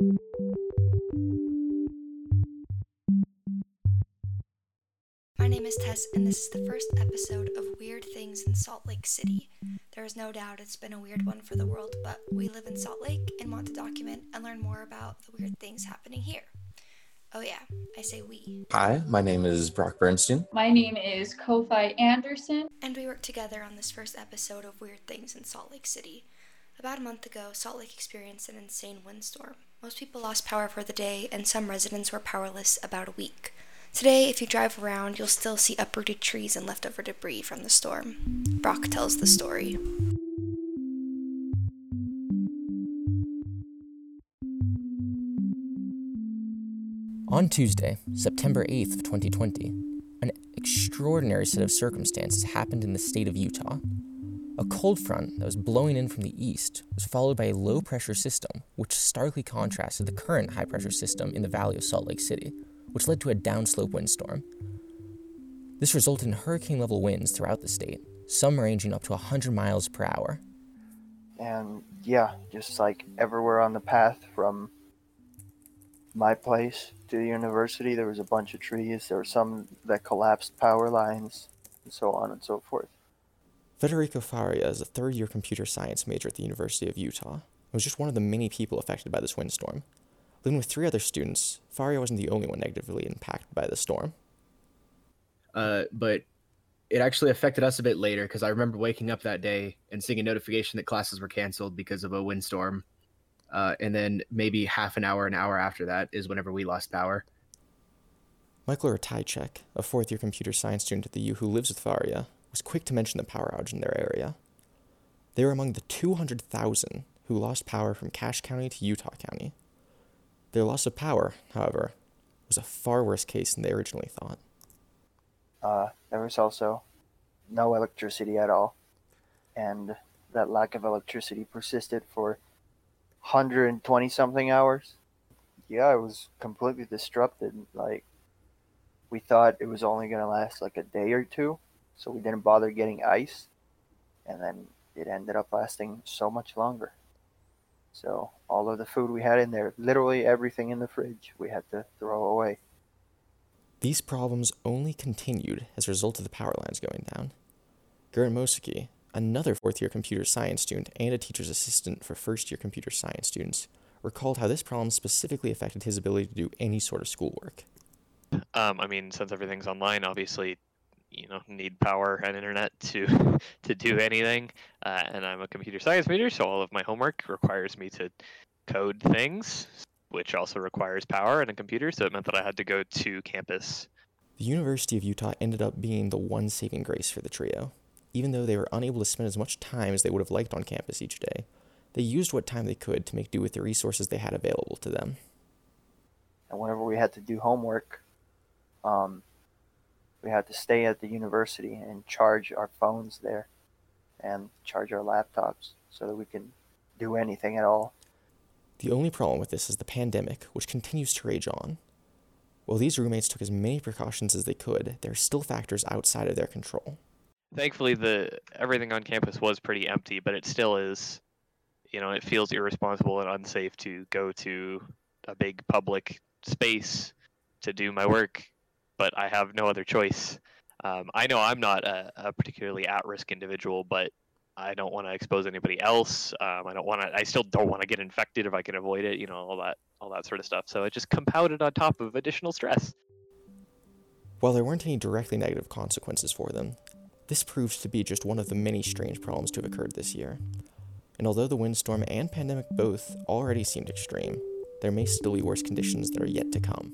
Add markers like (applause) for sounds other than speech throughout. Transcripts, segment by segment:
My name is Tess, and this is the first episode of Weird Things in Salt Lake City. There is no doubt it's been a weird one for the world, but we live in Salt Lake and want to document and learn more about the weird things happening here. Oh, yeah, I say we. Hi, my name is Brock Bernstein. My name is Kofi Anderson. And we worked together on this first episode of Weird Things in Salt Lake City. About a month ago, Salt Lake experienced an insane windstorm. Most people lost power for the day, and some residents were powerless about a week. Today, if you drive around, you'll still see uprooted trees and leftover debris from the storm. Brock tells the story. On Tuesday, September 8th of 2020, an extraordinary set of circumstances happened in the state of Utah. A cold front that was blowing in from the east was followed by a low pressure system, which starkly contrasted the current high pressure system in the valley of Salt Lake City, which led to a downslope windstorm. This resulted in hurricane level winds throughout the state, some ranging up to 100 miles per hour. And yeah, just like everywhere on the path from my place to the university, there was a bunch of trees. There were some that collapsed power lines, and so on and so forth. Federico Faria is a third year computer science major at the University of Utah. He was just one of the many people affected by this windstorm. Living with three other students, Faria wasn't the only one negatively impacted by the storm. Uh, but it actually affected us a bit later because I remember waking up that day and seeing a notification that classes were canceled because of a windstorm. Uh, and then maybe half an hour, an hour after that is whenever we lost power. Michael Ratajczak, a fourth year computer science student at the U who lives with Faria, was quick to mention the power outage in their area. They were among the 200,000 who lost power from Cache County to Utah County. Their loss of power, however, was a far worse case than they originally thought. Uh, there was also no electricity at all, and that lack of electricity persisted for 120 something hours. Yeah, it was completely disrupted. Like, we thought it was only going to last like a day or two, so we didn't bother getting ice, and then it ended up lasting so much longer. So all of the food we had in there, literally everything in the fridge, we had to throw away. These problems only continued as a result of the power lines going down. Gert Mosicki, another fourth year computer science student and a teacher's assistant for first year computer science students, recalled how this problem specifically affected his ability to do any sort of schoolwork. Um, I mean, since everything's online, obviously, you know, need power and internet to (laughs) to do anything. Uh, and I'm a computer science major, so all of my homework requires me to code things, which also requires power and a computer. So it meant that I had to go to campus. The University of Utah ended up being the one saving grace for the trio. Even though they were unable to spend as much time as they would have liked on campus each day, they used what time they could to make do with the resources they had available to them. And whenever we had to do homework, um, we had to stay at the university and charge our phones there and charge our laptops so that we can do anything at all. The only problem with this is the pandemic, which continues to rage on. While these roommates took as many precautions as they could, there are still factors outside of their control. Thankfully, the everything on campus was pretty empty, but it still is. You know, it feels irresponsible and unsafe to go to a big public space to do my work but I have no other choice. Um, I know I'm not a, a particularly at-risk individual, but I don't want to expose anybody else. Um, I don't want to. I still don't want to get infected if I can avoid it. You know, all that, all that sort of stuff. So it just compounded on top of additional stress. While there weren't any directly negative consequences for them, this proves to be just one of the many strange problems to have occurred this year. And although the windstorm and pandemic both already seemed extreme, there may still be worse conditions that are yet to come.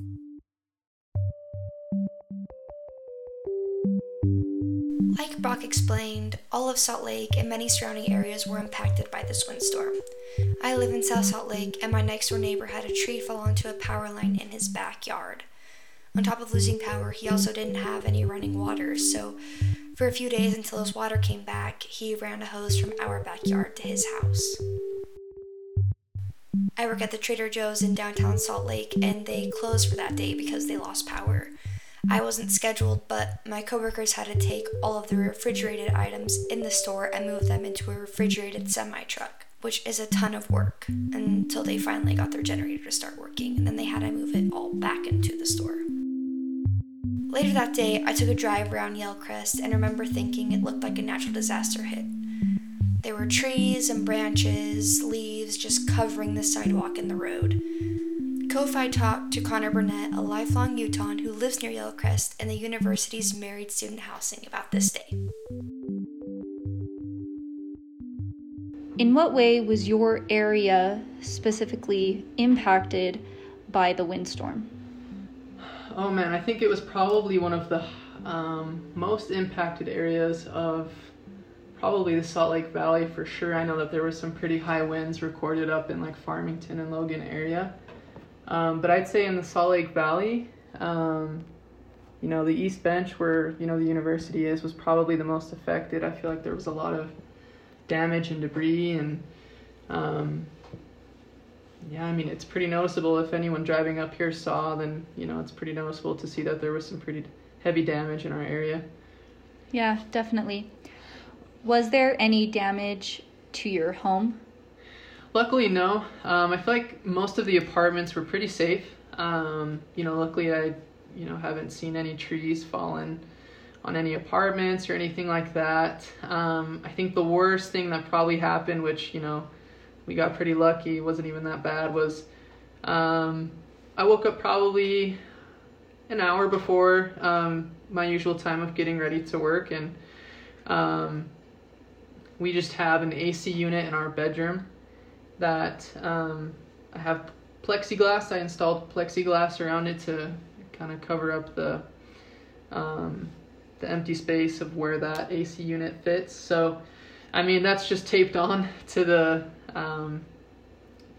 Like Brock explained, all of Salt Lake and many surrounding areas were impacted by this windstorm. I live in South Salt Lake, and my next door neighbor had a tree fall onto a power line in his backyard. On top of losing power, he also didn't have any running water, so for a few days until his water came back, he ran a hose from our backyard to his house. I work at the Trader Joe's in downtown Salt Lake, and they closed for that day because they lost power. I wasn't scheduled, but my coworkers had to take all of the refrigerated items in the store and move them into a refrigerated semi truck, which is a ton of work until they finally got their generator to start working, and then they had to move it all back into the store. Later that day, I took a drive around Yalecrest and remember thinking it looked like a natural disaster hit. There were trees and branches, leaves just covering the sidewalk and the road. Kofi talked to Connor Burnett, a lifelong Utahn who lives near Yalecrest and the university's married student housing, about this day. In what way was your area specifically impacted by the windstorm? Oh man, I think it was probably one of the um, most impacted areas of probably the Salt Lake Valley for sure. I know that there was some pretty high winds recorded up in like Farmington and Logan area. Um, but I'd say in the Salt Lake Valley, um, you know, the East Bench where, you know, the university is was probably the most affected. I feel like there was a lot of damage and debris and um, yeah, I mean, it's pretty noticeable if anyone driving up here saw, then, you know, it's pretty noticeable to see that there was some pretty heavy damage in our area. Yeah, definitely. Was there any damage to your home? Luckily, no. Um, I feel like most of the apartments were pretty safe. Um, you know, luckily I, you know, haven't seen any trees fallen on any apartments or anything like that. Um, I think the worst thing that probably happened, which, you know, we got pretty lucky, wasn't even that bad, was um, I woke up probably an hour before um, my usual time of getting ready to work and um, we just have an AC unit in our bedroom that um, I have plexiglass. I installed plexiglass around it to kind of cover up the um, the empty space of where that AC unit fits. So, I mean, that's just taped on (laughs) to the um,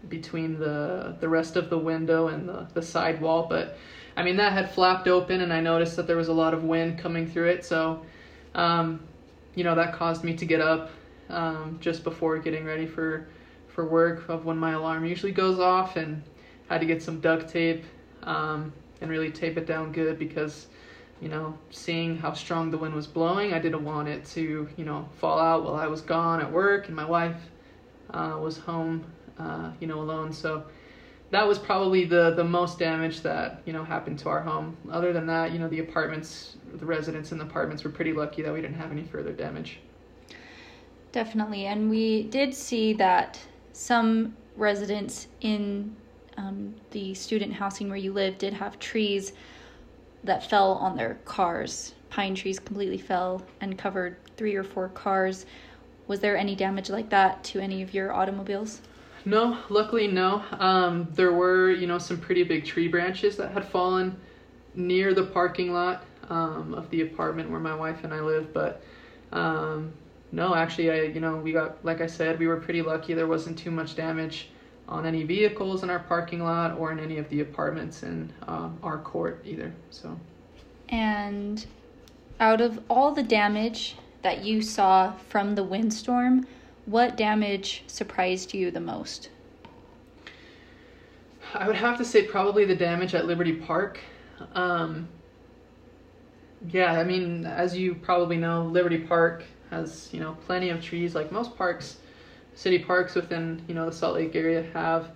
between the the rest of the window and the the side wall. But I mean, that had flapped open, and I noticed that there was a lot of wind coming through it. So, um, you know, that caused me to get up um, just before getting ready for for work of when my alarm usually goes off and had to get some duct tape um, and really tape it down good because you know seeing how strong the wind was blowing i didn't want it to you know fall out while i was gone at work and my wife uh, was home uh, you know alone. So that was probably the the most damage that you know happened to our home. Other than that you know the apartments the residents in the apartments were pretty lucky that we didn't have any further damage. Definitely. And we did see that some residents in um, the student housing where you live did have trees that fell on their cars. Pine trees completely fell and covered three or four cars. Was there any damage like that to any of your automobiles? No, luckily no. Um, there were, you know, some pretty big tree branches that had fallen near the parking lot um, of the apartment where my wife and I live, but um, no, actually, I you know we got like I said, we were pretty lucky. There wasn't too much damage on any vehicles in our parking lot or in any of the apartments in uh, our court either. So. And out of all the damage that you saw from the windstorm, what damage surprised you the most? I would have to say probably the damage at Liberty Park. Um, yeah, I mean, as you probably know, Liberty Park has you know plenty of trees like most parks, city parks within you know the Salt Lake area have.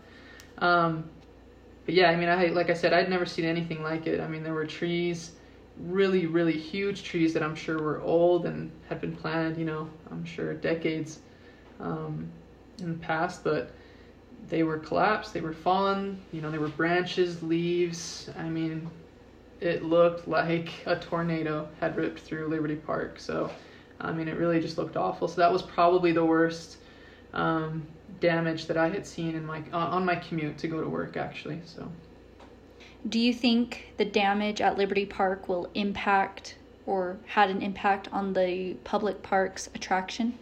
Um, but yeah, I mean, I like I said, I'd never seen anything like it. I mean, there were trees, really, really huge trees that I'm sure were old and had been planted, you know, I'm sure decades um, in the past, but they were collapsed, they were fallen, you know, there were branches, leaves. I mean, it looked like a tornado had ripped through Liberty Park. So I mean, it really just looked awful. So that was probably the worst um, damage that I had seen in my on my commute to go to work, actually. So. Do you think the damage at Liberty Park will impact or had an impact on the public park's attraction?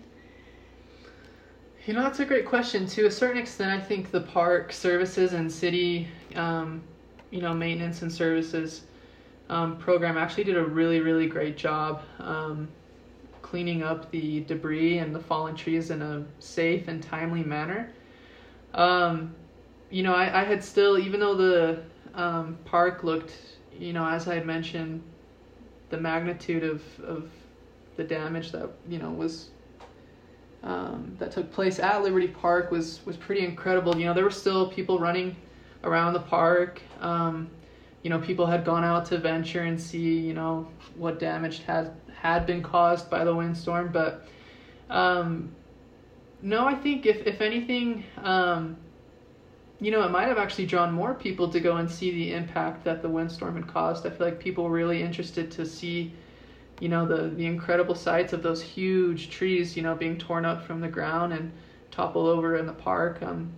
You know, that's a great question. To a certain extent, I think the park services and city, um, you know, maintenance and services um, program actually did a really, really great job. Um, cleaning up the debris and the fallen trees in a safe and timely manner. Um, you know, I, I had still, even though the um, park looked, you know, as I had mentioned, the magnitude of, of the damage that, you know, was um, that took place at Liberty Park was was pretty incredible. You know, there were still people running around the park. Um, you know, people had gone out to venture and see, you know, what damage had had been caused by the windstorm. But um, no, I think if if anything, um, you know, it might have actually drawn more people to go and see the impact that the windstorm had caused. I feel like people were really interested to see, you know, the the incredible sights of those huge trees, you know, being torn up from the ground and topple over in the park. Um,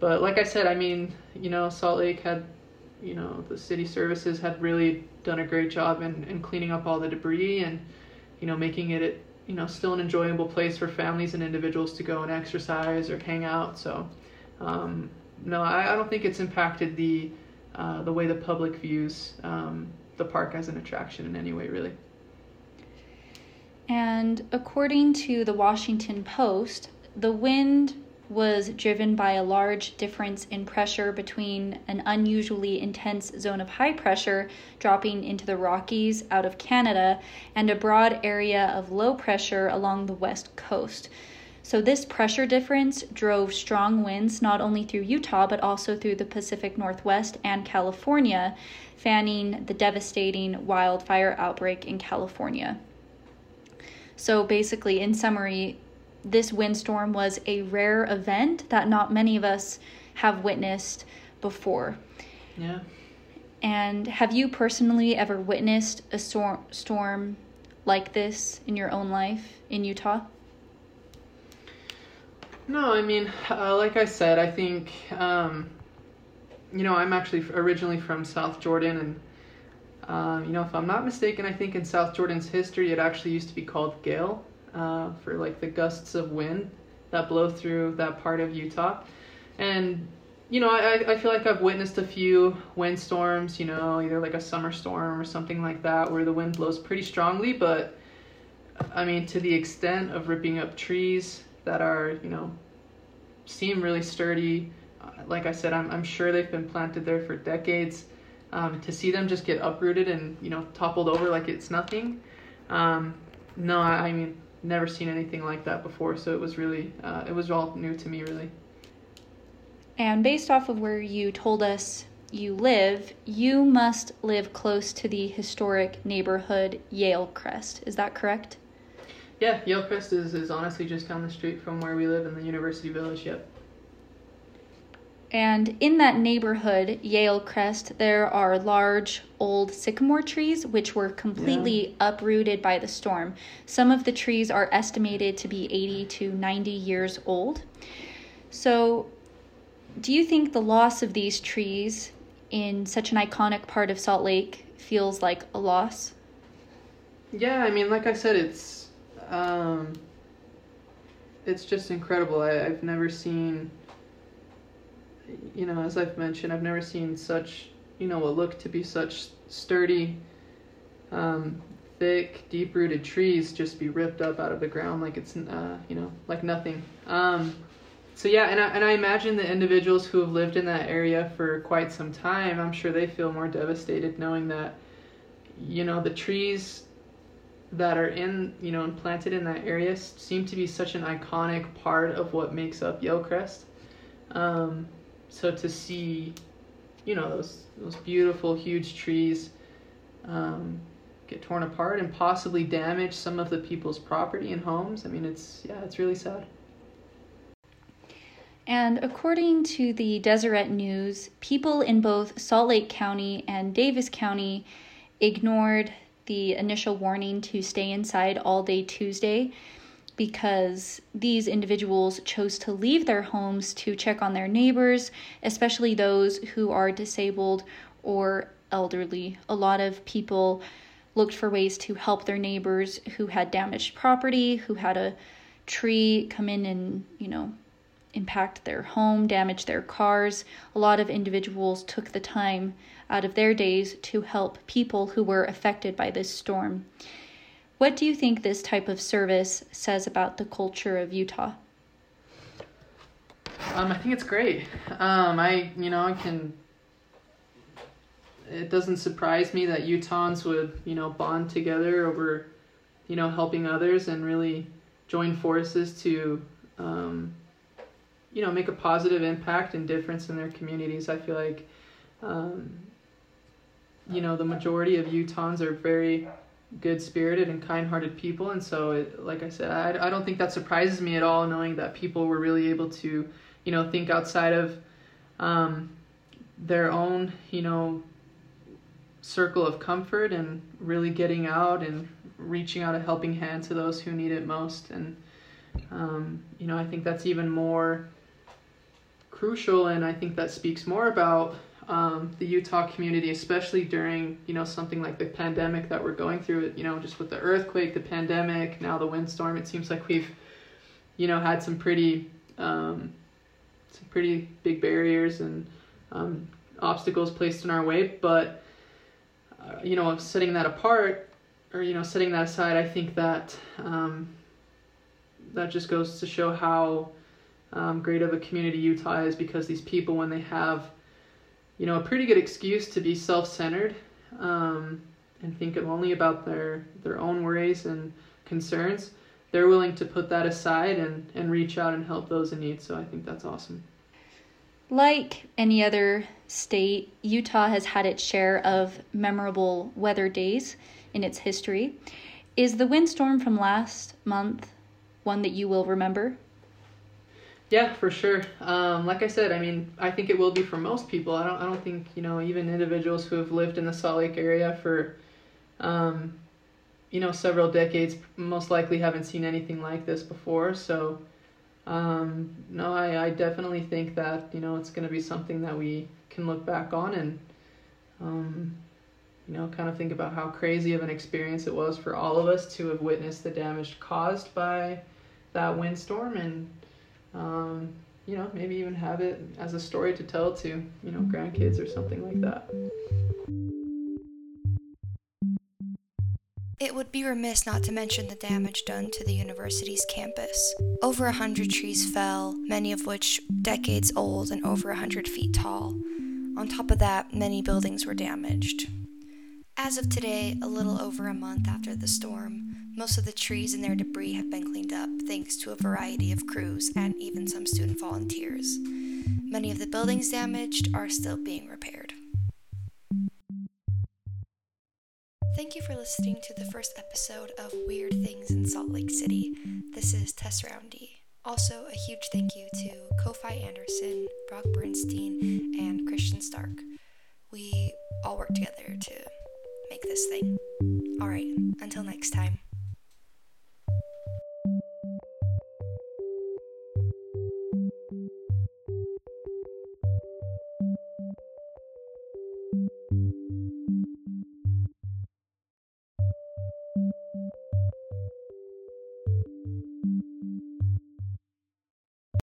but like I said, I mean, you know, Salt Lake had, you know, the city services had really done a great job in, in cleaning up all the debris and, you know, making it, you know, still an enjoyable place for families and individuals to go and exercise or hang out. So, um, no, I, I don't think it's impacted the uh, the way the public views um, the park as an attraction in any way, really. And according to the Washington Post, the wind was driven by a large difference in pressure between an unusually intense zone of high pressure dropping into the Rockies out of Canada and a broad area of low pressure along the west coast. So, this pressure difference drove strong winds not only through Utah but also through the Pacific Northwest and California, fanning the devastating wildfire outbreak in California. So, basically, in summary, this windstorm was a rare event that not many of us have witnessed before. Yeah. And have you personally ever witnessed a storm storm like this in your own life in Utah? No, I mean, uh, like I said, I think, um, you know, I'm actually originally from South Jordan, and, uh, you know, if I'm not mistaken, I think in South Jordan's history, it actually used to be called Gale uh, for like the gusts of wind that blow through that part of Utah. And, you know, I, I feel like I've witnessed a few windstorms, you know, either like a summer storm or something like that, where the wind blows pretty strongly, but I mean, to the extent of ripping up trees that are, you know, seem really sturdy. Uh, like I said, I'm, I'm sure they've been planted there for decades. Um, to see them just get uprooted and, you know, toppled over like it's nothing. Um, no, I, I, mean, never seen anything like that before. So it was really, uh, it was all new to me, really. And based off of where you told us you live, you must live close to the historic neighborhood Yale Crest. Is that correct? Yeah, Yale-Crest is, is honestly just down the street from where we live in the University Village, yep. And in that neighborhood, Yale Crest, there are large old sycamore trees which were completely yeah. uprooted by the storm. Some of the trees are estimated to be 80 to 90 years old. So, do you think the loss of these trees in such an iconic part of Salt Lake feels like a loss? Yeah, I mean, like I said, it's um, it's just incredible. I, I've never seen, you know, as I've mentioned, I've never seen such, you know, what look to be such sturdy, um, thick, deep rooted trees just be ripped up out of the ground like it's, uh, you know, like nothing. Um, so yeah, and I, and I imagine the individuals who have lived in that area for quite some time, I'm sure they feel more devastated knowing that, you know, the trees that are in you know implanted in that area seem to be such an iconic part of what makes up Yale-Crest. Um, so to see, you know, those those beautiful huge trees um, get torn apart and possibly damage some of the people's property and homes. I mean, it's yeah, it's really sad. And according to the Deseret News, people in both Salt Lake County and Davis County ignored the initial warning to stay inside all day Tuesday because these individuals chose to leave their homes to check on their neighbors, especially those who are disabled or elderly. A lot of people looked for ways to help their neighbors who had damaged property, who had a tree come in and, you know, impact their home, damage their cars. A lot of individuals took the time out of their days to help people who were affected by this storm. What do you think this type of service says about the culture of Utah? Um, I think it's great. Um, I, you know, I can. It doesn't surprise me that Utahns would, you know, bond together over, you know, helping others and really, join forces to, um, you know, make a positive impact and difference in their communities. I feel like, um, you know, the majority of Utahns are very good spirited and kind hearted people. And so, it, like I said, I, I don't think that surprises me at all, knowing that people were really able to, you know, think outside of um, their own, you know, circle of comfort and really getting out and reaching out a helping hand to those who need it most. And, um, you know, I think that's even more crucial. And I think that speaks more about um, the Utah community, especially during, you know, something like the pandemic that we're going through, you know, just with the earthquake, the pandemic, now the windstorm. It seems like we've, you know, had some pretty, um, some pretty big barriers and um, obstacles placed in our way. But, uh, you know, setting that apart, or you know, setting that aside, I think that um, that just goes to show how um, great of a community Utah is because these people, when they have, you know, a pretty good excuse to be self-centered um, and think only about their their own worries and concerns, they're willing to put that aside and and reach out and help those in need. So I think that's awesome. Like any other state, Utah has had its share of memorable weather days in its history. Is the windstorm from last month one that you will remember? Yeah, for sure. Um, like I said, I mean, I think it will be for most people. I don't, I don't think you know even individuals who have lived in the Salt Lake area for, um, you know, several decades most likely haven't seen anything like this before. So, um, no, I, I definitely think that you know it's going to be something that we can look back on and, um, you know, kind of think about how crazy of an experience it was for all of us to have witnessed the damage caused by that windstorm and um, you know, maybe even have it as a story to tell to, you know, grandkids or something like that. It would be remiss not to mention the damage done to the university's campus. Over a hundred trees fell, many of which decades old and over a hundred feet tall. On top of that, many buildings were damaged. As of today, a little over a month after the storm, most of the trees and their debris have been cleaned up thanks to a variety of crews and even some student volunteers. Many of the buildings damaged are still being repaired. Thank you for listening to the first episode of Weird Things in Salt Lake City. This is Tess Roundy. Also, a huge thank you to Kofi Anderson, Brock Bernstein, and Christian Stark. We all work together to make this thing.